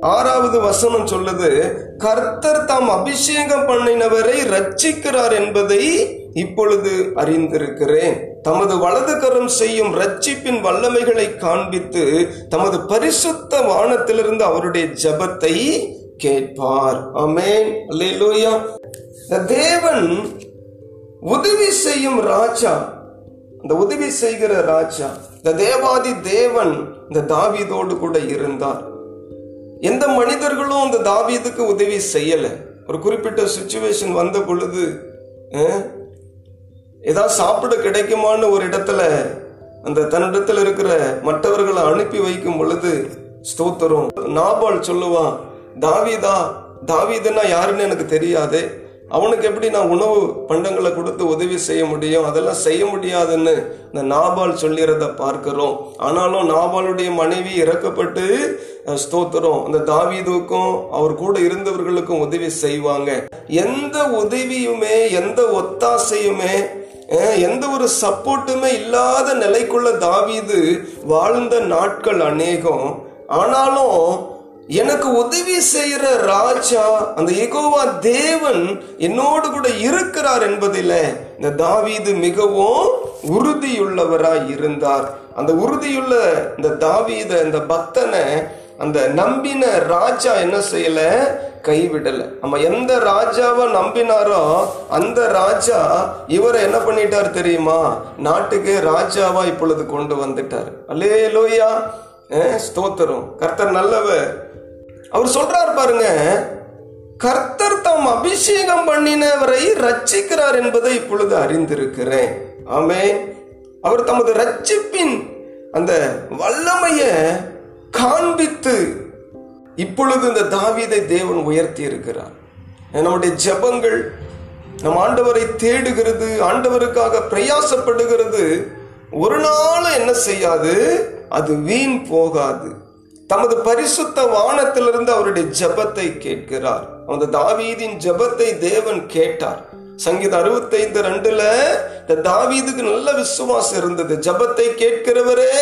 ஆறாவது வசனம் சொல்லுது கர்த்தர் தாம் அபிஷேகம் பண்ணினவரை ரட்சிக்கிறார் என்பதை இப்பொழுது அறிந்திருக்கிறேன். தமது வலது கரம் செய்யும் ரட்சிப்பின் வல்லமைகளை காண்பித்து தமது பரிசுத்த வானத்திலிருந்து அவருடைய ஜெபத்தை கேட்பார். அமேன் தேவன் உதவி செய்யும் ராஜா இந்த உதவி செய்கிற ராஜா இந்த தேவாதி தேவன் இந்த தாவீதோடு கூட இருந்தார். எந்த மனிதர்களும் அந்த தாவீதுக்கு உதவி செய்யல. ஒரு குறிப்பிட்ட சுச்சுவேஷன் வந்த பொழுது ஏதாவது சாப்பிட கிடைக்குமான்னு ஒரு இடத்துல அந்த தன்னிடத்தில் இருக்கிற மற்றவர்களை அனுப்பி வைக்கும் பொழுது ஸ்தோத்திரம். நாபால் சொல்லுவான் தாவீதா தாவீதுன்னா யாருன்னு எனக்கு தெரியாதே. அவனுக்கு எப்படி நான் உணவு பண்டங்களை கொடுத்து உதவி செய்ய முடியும்? அதெல்லாம் செய்ய முடியாதுன்னு இந்த நாபால் சொல்லிறத பார்க்கிறோம். ஆனாலும் நாபாலுடைய மனைவி இறக்கப்பட்டு ஸ்தோத்திரம். அந்த தாவீதுக்கும் அவர் கூட இருந்தவர்களுக்கும் உதவி செய்வாங்க. எந்த உதவியுமே எந்த ஒத்தாசையுமே எந்த ஒரு சப்போர்ட்டுமே இல்லாத நிலைக்குள்ள தாவீது வாழ்ந்த நாட்கள் அநேகம். ஆனாலும் எனக்கு உதவி செய்யற ராஜா அந்த எகோவா தேவன் என்னோடு கூட இருக்கிறார் என்பதில் இந்த தாவீது மிகவும் உறுதியுள்ளவராய் இருந்தார். அந்த உறுதியுள்ள இந்த தாவீத இந்த பக்தனை அந்த நம்பின ராஜா என்ன செய்யல? கைவிடல. நம்ம எந்த ராஜாவை நம்பினாரோ அந்த ராஜா இவரை என்ன பண்ணிட்டார் தெரியுமா? நாட்டுக்கு ராஜாவா இப்பொழுது கொண்டு வந்துட்டார். அல்லே லோயா ஸ்தோத்திரம். கர்த்தர் நல்லவர். அவர் சொல்றார் பாருங்க கர்த்தர் தாம் அபிஷேகம் பண்ணினவரை ரட்சிக்கிறார் என்பதை இப்பொழுது அறிந்திருக்கிறேன். ஆமே அவர் தமது ரட்சிப்பின் அந்த வல்லமைய காண்பித்து இப்பொழுது இந்த தாவீதை தேவன் உயர்த்தி இருக்கிறார் நம்முடைய ஜெபங்கள் நம் ஆண்டவரை தேடுகிறது ஆண்டவருக்காக பிரயாசப்படுகிறது. ஒரு நாளும் என்ன செய்யாது? அது வீண் போகாது. தமது பரிசுத்த வானத்திலிருந்து அவருடைய ஜெபத்தை கேட்கிறார். அந்த தாவீதின் ஜெபத்தை தேவன் கேட்டார். சங்கீதம் அறுபத்தைந்து ரெண்டுல இந்த தாவீதுக்கு நல்ல விசுவாசம் இருந்தது. ஜெபத்தை கேட்கிறவரே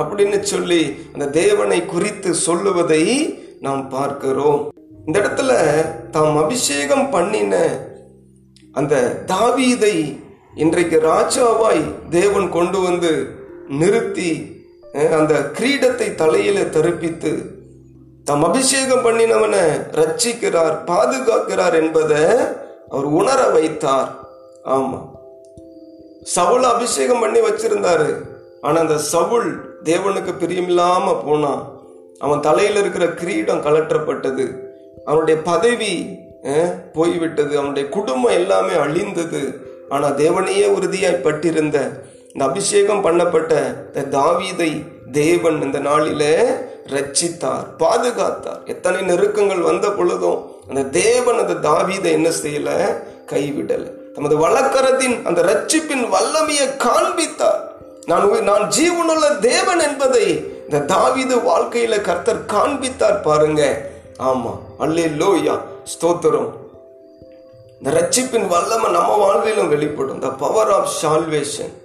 அப்படின்னு சொல்லி அந்த தேவனை குறித்து சொல்லுவதை நாம் பார்க்கிறோம். இந்த இடத்துல தாம் அபிஷேகம் பண்ணின அந்த தாவீதை இன்றைக்கு ராஜாவாய் தேவன் கொண்டு வந்து நிறுத்தி அந்த கிரீடத்தை தலையில தரிப்பித்து தம் அபிஷேகம் பண்ணினவனை ரட்சிக்கிறார் பாதுகாக்கிறார் என்பதை அவர் உணர வைத்தார். ஆமா. சவுல் அபிஷேகம் பண்ணி வச்சிருந்தாரு. ஆனா அந்த சவுல் தேவனுக்கு பிரியமில்லாம போனான் அவன் தலையில இருக்கிற கிரீடம் கலற்றப்பட்டது அவனுடைய பதவி போய்விட்டது. அவனுடைய குடும்பம் எல்லாமே அழிந்தது. ஆனா தேவனையே உறுதியாய் பட்டிருந்த இந்த அபிஷேகம் பண்ணப்பட்ட இந்த தாவீதை தேவன் இந்த நாளிலே ரட்சித்தார் பாதுகாத்தார். எத்தனை நெருக்கங்கள் வந்த பொழுதும் அந்த தேவன் அந்த தாவீதை என்ன செய்யல? கைவிடல. தமது வழக்கரத்தின் அந்த ரட்சிப்பின் வல்லமையை காண்பித்தார். நான் நான் ஜீவனுள்ள தேவன் என்பதை இந்த தாவீது வாழ்க்கையில கர்த்தர் காண்பித்தார் பாருங்க. ஆமா. அல்லே லோயா ஸ்தோத்திரம். இந்த ரட்சிப்பின் வல்லமை நம்ம வாழ்விலும் வெளிப்படும். த பவர் ஆஃப் சால்வேஷன்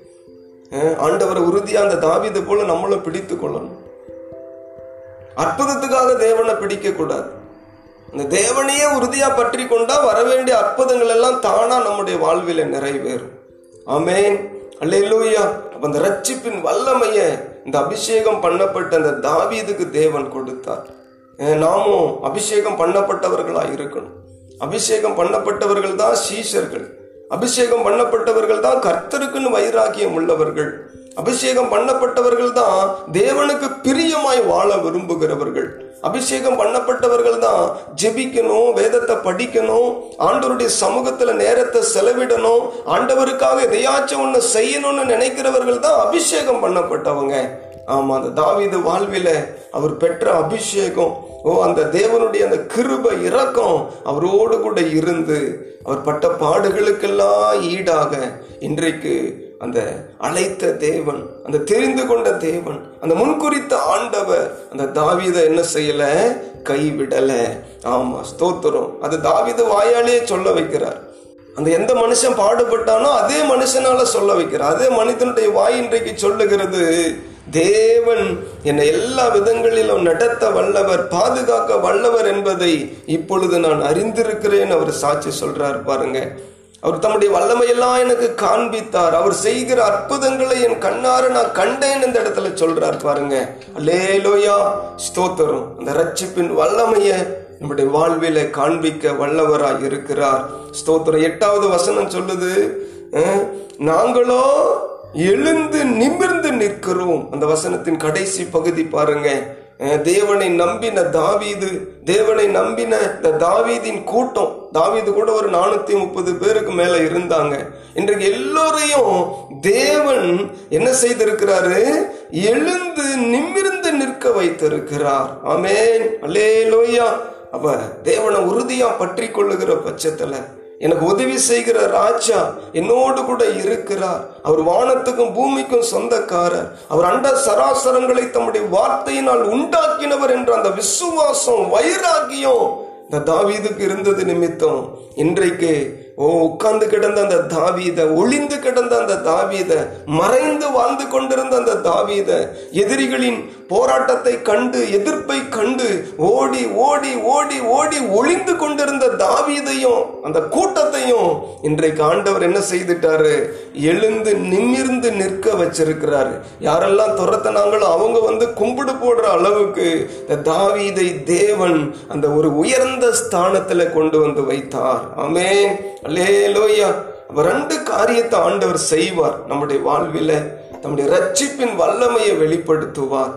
ஆண்டவரை உறுதியா அந்த தாவீது போல நம்மளும் பிடித்து கொள்ளணும். அற்புதத்துக்காக தேவனை பிடிக்க கூடாது. இந்த தேவனையே உறுதியா பற்றி கொண்டா வரவேண்டிய அற்புதங்கள் எல்லாம் தானா நம்முடைய வாழ்வில நிறைவேறும். ஆமென். அல்லேலூயா. அப்ப அந்த ரட்சிப்பின் வல்லமைய இந்த அபிஷேகம் பண்ணப்பட்ட அந்த தாவீதுக்கு தேவன் கொடுத்தார். நாமும் அபிஷேகம் பண்ணப்பட்டவர்களா இருக்கணும். அபிஷேகம் பண்ணப்பட்டவர்கள் தான் சீஷர்கள். அபிஷேகம் பண்ணப்பட்டவர்கள் தான் கர்த்தருக்குன்னு வைராக்கியம் உள்ளவர்கள். அபிஷேகம் பண்ணப்பட்டவர்கள் தான் தேவனுக்கு பிரியமாய் வாழ விரும்புகிறவர்கள். அபிஷேகம் பண்ணப்பட்டவர்கள் தான் ஜெபிக்கணும் வேதத்தை படிக்கணும் ஆண்டவருடைய சமூகத்துல நேரத்தை செலவிடணும் ஆண்டவருக்காக எதையாச்சும் ஒன்று செய்யணும்னு நினைக்கிறவர்கள் தான் அபிஷேகம் பண்ணப்பட்டவங்க. ஆமாம் அந்த தாவீது வாழ்வில அவர் பெற்ற அபிஷேகம். ஓ அந்த தேவனுடைய அந்த கிருப இரக்கம் அவரோடு கூட இருந்து அவர் பட்ட பாடுகளுக்கெல்லாம் ஈடாக இன்றைக்கு அந்த அழைத்த தேவன் அந்த தெரிந்து கொண்ட தேவன் அந்த முன்குறித்த ஆண்டவர் அந்த தாவீதை என்ன செய்யல? கைவிடல. ஆமா ஸ்தோத்திரம். அது தாவீது வாயாலே சொல்ல வைக்கிறார். அந்த எந்த மனுஷன் பாடுபட்டானோ அதே மனுஷனால சொல்ல வைக்கிறார். அதே மனிதனுடைய வாய் இன்றைக்கு சொல்லுகிறது தேவன் என்னை எல்லா விதங்களிலும் நடத்த வல்லவர் பாதுகாக்க வல்லவர் என்பதை இப்பொழுது நான் அறிந்திருக்கிறேன். அவர் சாட்சி சொல்றார் பாருங்க. அவர் தம்முடைய வல்லமையெல்லாம் எனக்கு காண்பித்தார். அவர் செய்கிற அற்புதங்களை என் கண்ணார நான் கண்டேன் இந்த இடத்துல சொல்றார் பாருங்க. அல்லேலோயா! ஸ்தோத்தரும். அந்த ரட்சிப்பின் வல்லமைய நம்முடைய வாழ்வில காண்பிக்க வல்லவராய் இருக்கிறார். ஸ்தோத்திரம். எட்டாவது வசனம் சொல்லுது நாங்களோ எழுந்து நிமிர்ந்து நிற்கிறோம். அந்த வசனத்தின் கடைசி பகுதி பாருங்க. தேவனை நம்பின தாவீது தேவனை நம்பின இந்த தாவீதின் கூட்டம். தாவீது கூட ஒரு நானூத்தி முப்பது பேருக்கு மேல இருந்தாங்க. இன்றைக்கு எல்லோரையும் தேவன் என்ன செய்திருக்கிறாரு? எழுந்து நிமிர்ந்து நிற்க வைத்திருக்கிறார். ஆமேன். அல்லே லோய்யா அப்ப தேவனை உறுதியா பற்றி கொள்ளுகிற பட்சத்துல எனக்கு உதவி செய்கிற ராஜா என்னோடு கூட இருக்கிறார். அவர் வானத்துக்கும் பூமிக்கும் சொந்தக்காரர். அவர் அண்ட சராசரங்களை தம்முடைய வார்த்தையினால் உண்டாக்கினவர் என்ற அந்த விசுவாசம் வைராகியம் இந்த தாவீதுக்கு இருந்தது நிமித்தம். இன்றைக்கு ஓ உட்கார்ந்து கிடந்த அந்த தாவீத ஒளிந்து கிடந்த அந்த தாவீத மறைந்து வாழ்ந்து கொண்டிருந்த அந்த தாவீத எதிரிகளின் போராட்டத்தை கண்டு எதிர்ப்பை கண்டு ஓடி ஓடி ஓடி ஓடி ஒளிந்து கொண்டிருந்த தாவீதையும் அந்த கூட்டத்தையும் இன்றைக்கு ஆண்டவர் என்ன செய்துட்டாரு? எழுந்து நிமிர்ந்து நிற்க வச்சிருக்கிறாரு. யாரெல்லாம் துரத்தினாங்களோ அவங்க வந்து கும்பிடு போடுற அளவுக்கு இந்த தாவீதை தேவன் அந்த ஒரு உயர்ந்த ஸ்தானத்துல கொண்டு வந்து வைத்தார். ஆமே அல்லேலூயா. லோய்யா ரெண்டு காரியத்தை ஆண்டவர் செய்வார். நம்முடைய வாழ்வில நம்முடைய ரட்சிப்பின் வல்லமையை வெளிப்படுத்துவார்.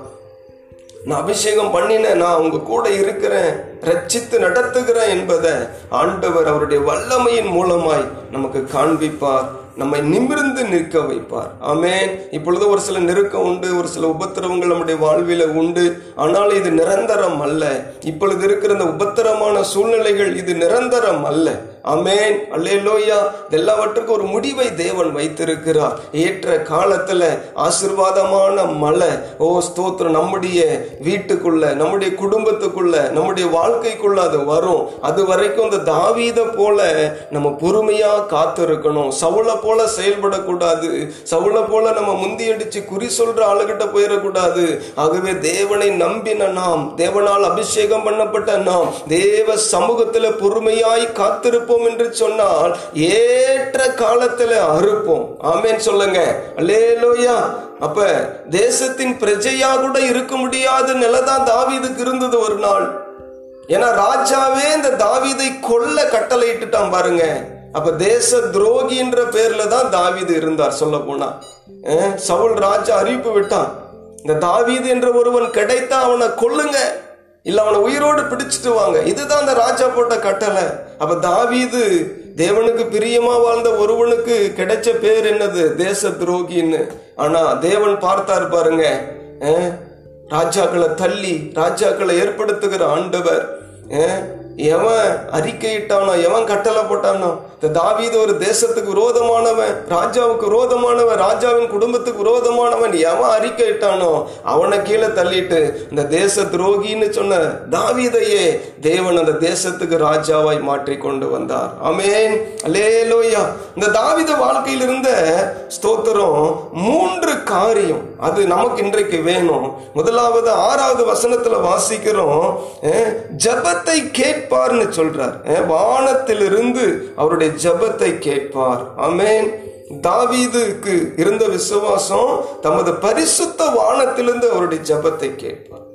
நான் அபிஷேகம் பண்ணினேன் நான் உங்க கூட இருக்கிறேன் ரட்சித்து நடத்துகிறேன் என்பதை ஆண்டவர் அவருடைய வல்லமையின் மூலமாய் நமக்கு காண்பிப்பார் நம்மை நிமிர்ந்து நிற்க வைப்பார். ஆமேன். இப்பொழுது ஒரு சில நெருக்கம் உண்டு ஒரு சில உபத்திரவங்கள் நம்முடைய வாழ்வில் உண்டு. ஆனால் இது நிரந்தரம் அல்ல. இப்பொழுது இருக்கிற இந்த உபத்திரமான சூழ்நிலைகள் இது நிரந்தரம் அல்ல. அமேன் அல்லேலோயா. எல்லாவற்றுக்கும் ஒரு முடிவை தேவன் வைத்திருக்கிறார். ஏற்ற காலத்துல ஆசிர்வாதமான மழை. ஓ ஸ்தோத்திரம். நம்முடைய வீட்டுக்குள்ள நம்முடைய குடும்பத்துக்குள்ள நம்முடைய வாழ்க்கைக்குள்ள அது வரும். அது வரைக்கும் இந்த தாவீத போல நம்ம பொறுமையா காத்திருக்கணும். சவுளை போல செயல்படக்கூடாது. சவுளை போல நம்ம முந்தியடிச்சு குறி சொல்ற ஆளுகிட்ட போயிடக்கூடாது. ஆகவே தேவனை நம்பின நாம் தேவனால் அபிஷேகம் பண்ணப்பட்ட நாம் தேவ சமூகத்துல பொறுமையாய் காத்திருப்போம். அறுப்போம் என்று சொன்னால் ஏற்ற காலத்துல அறுப்போம். ஆமேன்னு சொல்லுங்க. அல்லேலூயா. அப்ப தேசத்தின் பிரஜையா கூட இருக்க முடியாத நிலைதான் தாவிதுக்கு இருந்தது ஒரு நாள். ஏன்னா ராஜாவே இந்த தாவிதை கொல்ல கட்டளையிட்டுட்டான் பாருங்க. அப்ப தேச துரோகின்ற பேர்ல தான் தாவிது இருந்தார் சொல்ல போனா சவுல் ராஜா அறிவிப்பு விட்டான். இந்த தாவீது என்ற ஒருவன் கிடைத்தா அவனை கொல்லுங்க. இல்லை அவனை உயிரோடு பிடிச்சிட்டு வாங்க இதுதான் அந்த ராஜா போட்ட கட்டளை. அப்ப தாவீது தேவனுக்கு பிரியமா வாழ்ந்த ஒருவனுக்கு கிடைச்ச பேர் என்னது? தேச துரோகின்னு. ஆனா தேவன் பார்த்தார் பாருங்க. ராஜாக்களை தள்ளி ராஜாக்களை ஏற்படுத்துகிற ஆண்டவர். எவன் அறிக்கையிட்டானோ எவன் கட்டளை போட்டானோ இந்த தாவீது ஒரு தேசத்துக்கு விரோதமானவன் ராஜாவுக்கு விரோதமானவன் ராஜாவின் குடும்பத்துக்கு விரோதமானவன் எவன் அறிக்கையிட்டானோ அவனை கீழே தள்ளிட்டு இந்த தேச துரோகின்னு சொன்ன தாவீதையே தேவன் அந்த தேசத்துக்கு ராஜாவாய் மாற்றி கொண்டு வந்தார். அமீன் அலே லோயா இந்த தாவீத வாழ்க்கையில் இருந்த ஸ்தோத்திரம் மூன்று காரியம். அது நமக்கு இன்றைக்கு வேணும். முதலாவது ஆறாவது வசனத்துல வாசிக்கிறோம் ஜபத்தை கேட்டு கேட்பார்னு சொல்றார். வானத்திலிருந்து அவருடைய ஜெபத்தை கேட்பார். ஆமென். தாவீதுக்கு இருந்த விசுவாசம் தமது பரிசுத்த வானத்திலிருந்து அவருடைய ஜெபத்தை கேட்பார்.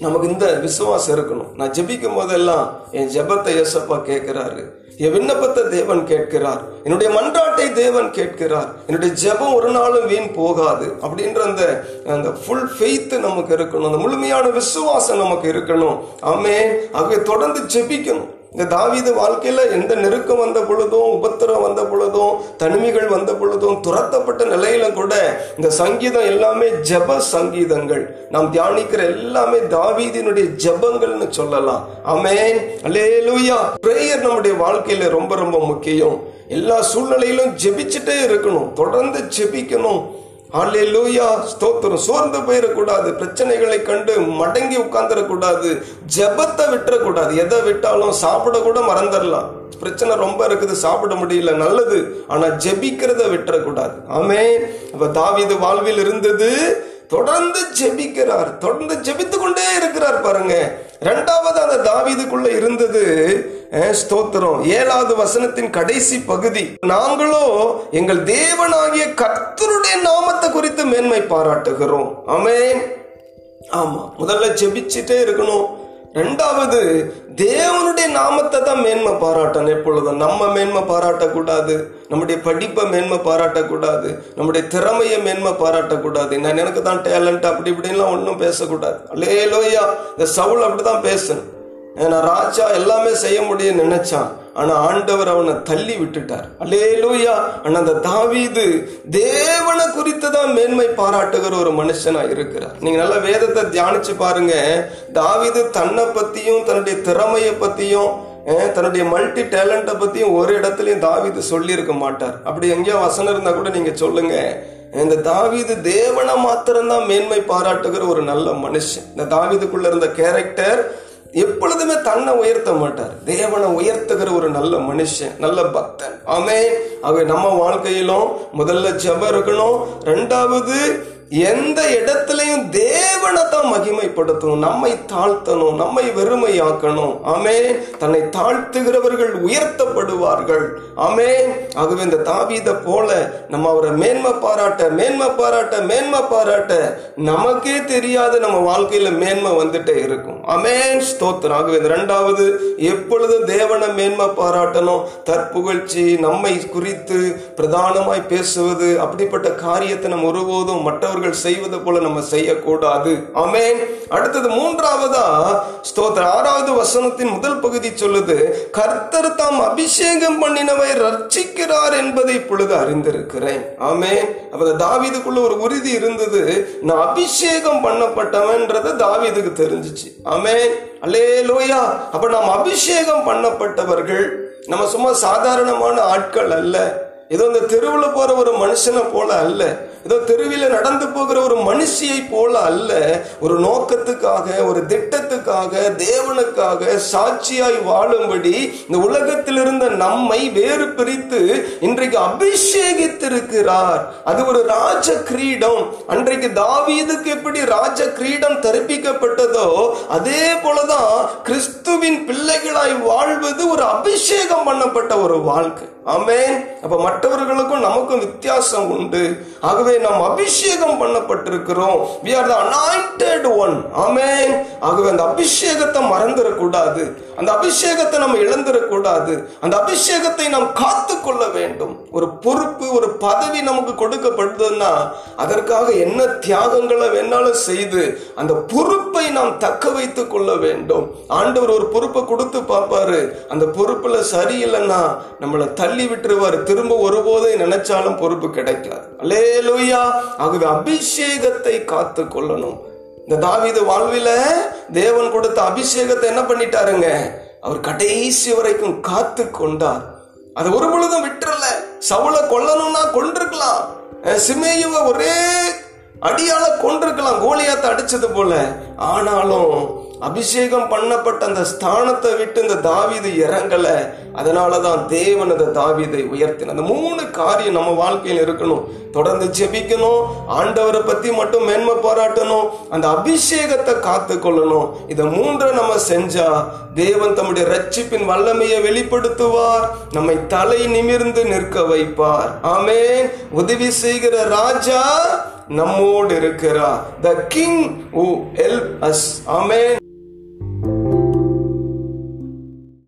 நமக்கு இந்த விசுவாசம் இருக்கணும். நான் ஜபிக்கும் போதெல்லாம் என் ஜெபத்தை யசப்பா கேட்கிறாரு. என் விண்ணப்பத்தை தேவன் கேட்கிறார். என்னுடைய மன்றாட்டை தேவன் கேட்கிறார். என்னுடைய ஜெபம் ஒரு நாளும் வீண் போகாது. அப்படின்ற அந்த அந்த ஃபுல் ஃபெய்த்து நமக்கு இருக்கணும். அந்த முழுமையான விசுவாசம் நமக்கு இருக்கணும். ஆமே ஆகவே தொடர்ந்து ஜெபிக்கணும். இந்த தாவீது வாழ்க்கையில் எந்த நெருக்கம் வந்த பொழுதும் உபத்திரம் வந்த பொழுதும் தனிமைகள் வந்த பொழுதும் துரத்தப்பட்ட நிலையில கூட இந்த சங்கீதம் எல்லாமே ஜெப சங்கீதங்கள். நாம் தியானிக்கிற எல்லாமே தாவீதினுடைய ஜெபங்கள்னு சொல்லலாம். ஆமென். லூயா பிரேயர் நம்முடைய வாழ்க்கையில ரொம்ப ரொம்ப முக்கியம். எல்லா சூழ்நிலையிலும் ஜெபிச்சுட்டே இருக்கணும். தொடர்ந்து ஜெபிக்கணும். ஹalleluya ஸ்தோத்திரம். சோர்ந்து போயிடக்கூடாது பிரச்சனைகளை கண்டு மடங்கி உட்கார்ந்துடக்கூடாது ஜெபத்தை விட்டுறக்கூடாது. எதை விட்டாலும் சாப்பிட கூட மறந்துடலாம் பிரச்சனை ரொம்ப இருக்குது சாப்பிட முடியல நல்லது. ஆனா ஜெபிக்கிறத விட்டுறக்கூடாது. ஆமே அப்ப தாவிது வாழ்வில் இருந்தது தொடர்ந்து ஜெபிக்கிறார். தொடர்ந்து ஜெபித்து கொண்டே இருக்கிறார் பாருங்க. ரெண்டாவது அந்த தாவீதுக்குள்ள இருந்தது ஸ்தோத்திரம். ஏழாவது வசனத்தின் கடைசி பகுதி. நாங்களோ எங்கள் தேவனாகிய கர்த்தருடைய நாமத்தை குறித்து மேன்மை பாராட்டுகிறோம். அமேன் ஆமா முதல்ல ஜெபிச்சுட்டே இருக்கணும். ரெண்டாவது தேவனுடைய நாமத்தை தான் மேன்மை பாராட்டணும். எப்பொழுதும் நம்ம மேன்மை பாராட்டக்கூடாது நம்முடைய படிப்பை மேன்மை பாராட்டக்கூடாது நம்முடைய திறமையை மேன்மை பாராட்டக்கூடாது. நான் எனக்கு தான் டேலண்ட் அப்படி இப்படின்லாம் ஒன்றும் பேசக்கூடாது. அல்லேலோயா இந்த சவுல் அப்படிதான் பேசணும். ஏன்னா ராஜா எல்லாமே செய்ய முடியும் நினைச்சான். ஆனா ஆண்டவர் அவனை தள்ளி விட்டுட்டார். அல்லேலூயா. ஆனா அந்த தாவீது தேவனை குறித்து தான் மேன்மை பாராட்டுகிற ஒரு மனுஷனா இருக்கிறார். நீங்க நல்ல வேதத்தை தியானிச்சு பாருங்க. தாவீது தன்னை பத்தியும் தன்னுடைய திறமையை பத்தியும் தன்னுடைய மல்டி டேலண்ட்டை பத்தியும் ஒரு இடத்துலயும் தாவீது சொல்லி இருக்க மாட்டார். அப்படி எங்கேயோ வசனம் இருந்தா கூட நீங்க சொல்லுங்க. இந்த தாவீது தேவனை மாத்திரம்தான் மேன்மை பாராட்டுகிற ஒரு நல்ல மனுஷன். இந்த தாவீதுக்குள்ள இருந்த கேரக்டர் எப்பொழுதுமே தன்னை உயர்த்த மாட்டார். தேவனை உயர்த்துகிற ஒரு நல்ல மனுஷன் நல்ல பக்தன். ஆமே அவை நம்ம வாழ்க்கையிலும் முதல்ல ஜெபம் இருக்கணும். ரெண்டாவது எந்த இடத்துலையும் தேவனை தான் மகிமைப்படுத்தணும். நம்மை தாழ்த்தணும் நம்மை வெறுமையாக்கணும். ஆமே தன்னை தாழ்த்துகிறவர்கள் உயர்த்தப்படுவார்கள். ஆமே ஆகவே இந்த தாவீத போல நம்ம அவரை மேன்மை பாராட்ட மேன்மை பாராட்ட மேன்மை பாராட்ட நமக்கே தெரியாத நம்ம வாழ்க்கையில மேன்மை வந்துட்டே இருக்கும். ஆமேன். ஸ்தோத்திரம். ஆகவே ரெண்டாவது எப்பொழுதும் தேவனை மேன்மை பாராட்டணும். தற்புகழ்ச்சி நம்மை குறித்து பிரதானமாய் பேசுவது அப்படிப்பட்ட காரியத்தை நம்ம ஒருபோதும் மற்றவர்கள் செய்வது போல நம்ம செய்யக்கூடாது. ஆமேன். அடுத்தது மூன்றாவதா ஸ்தோத்திர ஆறாவது வசனத்தின் முதல் பகுதி சொல்லுது கர்த்தர் தாம் அபிஷேகம் பண்ணினவை ரட்சிக்கிறார் என்பதை இப்பொழுது அறிந்திருக்கிறேன். ஆமேன். அப்ப தாவிதுக்குள்ள ஒரு உறுதி இருந்தது நான் அபிஷேகம் பண்ணப்பட்டவன்றத தாவீதுக்கு தெரிஞ்சிச்சு. ஆமேன். அல்லே லோயா அப்ப நாம் அபிஷேகம் பண்ணப்பட்டவர்கள் நம்ம சும்மா சாதாரணமான ஆட்கள் அல்ல. ஏதோ இந்த தெருவில் போற ஒரு மனுஷனை போல அல்ல. ஏதோ தெருவில் நடந்து போகிற ஒரு மனுஷியை போல அல்ல ஒரு நோக்கத்துக்காக ஒரு திட்டத்துக்காக தேவனுக்காக சாட்சியாய் வாழும்படி இந்த உலகத்தில் இருந்த நம்மை வேறு பிரித்து இன்றைக்கு அபிஷேகித்திருக்கிறார். அது ஒரு ராஜ கிரீடம். அன்றைக்கு தாவீதுக்கு எப்படி ராஜ கிரீடம் தரிப்பிக்கப்பட்டதோ அதே போலதான் கிறிஸ்துவின் பிள்ளைகளாய் வாழ்வது ஒரு அபிஷேகம் பண்ணப்பட்ட ஒரு வாழ்க்கை. ஆமேன். அப்ப மற்றவர்களுக்கும் நமக்கும் வித்தியாசம் உண்டு. ஆகவே நாம் அபிஷேகம் பண்ணப்பட்டிருக்கிறோம். We are the anointed one amen ஆகவே அந்த அபிஷேகத்தை மறந்துடக்கூடாது அந்த அபிஷேகத்தை நம்ம இழந்துடக்கூடாது அந்த அபிஷேகத்தை நாம் காத்து கொள்ள வேண்டும். ஒரு பொறுப்பு ஒரு பதவி நமக்கு கொடுக்கப்படுதுன்னா அதற்காக என்ன தியாகங்களை வேணாலும் செய்து அந்த பொறுப்பை நாம் தக்க வைத்து கொள்ள வேண்டும். ஆண்டவர் ஒரு பொறுப்பை கொடுத்து பார்ப்பாரு. அந்த பொறுப்புல சரியில்லைன்னா நம்மளை தள்ளி விட்டுருவாரு. திரும்ப ஒருபோதை நினைச்சாலும் பொறுப்பு கிடைக்காது. அல்லேலூயா ஆகவே அபிஷேகத்தை காத்து கொள்ளணும் இந்த தாவீது வாழ்வில தேவன் கொடுத்த அபிஷேகத்தை என்ன பண்ணிட்டாருங்க? அவர் கடைசி வரைக்கும் காத்து கொண்டார் அது ஒரு பொழுதும் விட்டுறல. சவுளை கொல்லணும்னா கொண்டிருக்கலாம் அஹ் சிமேயுவை ஒரே அடியால கொண்டிருக்கலாம் கோலியாத்த அடிச்சது போல. ஆனாலும் அபிஷேகம் பண்ணப்பட்ட அந்த ஸ்தானத்தை விட்டு இந்த தாவிது இறங்கல. அதனாலதான் தேவன் அந்த தாவிதை உயர்த்தின அந்த மூணு காரியம் நம்ம வாழ்க்கையில் இருக்கணும். தொடர்ந்து ஜெபிக்கணும். ஆண்டவரை பத்தி மட்டும் மேன்மை பாராட்டணும். அந்த அபிஷேகத்தை காத்து கொள்ளணும் இதை மூன்றை நம்ம செஞ்சா தேவன் தம்முடைய ரட்சிப்பின் வல்லமையை வெளிப்படுத்துவார். நம்மை தலை நிமிர்ந்து நிற்க வைப்பார். ஆமேன். உதவி செய்கிற ராஜா நம்மோடு இருக்கிறார். The king who help us amen.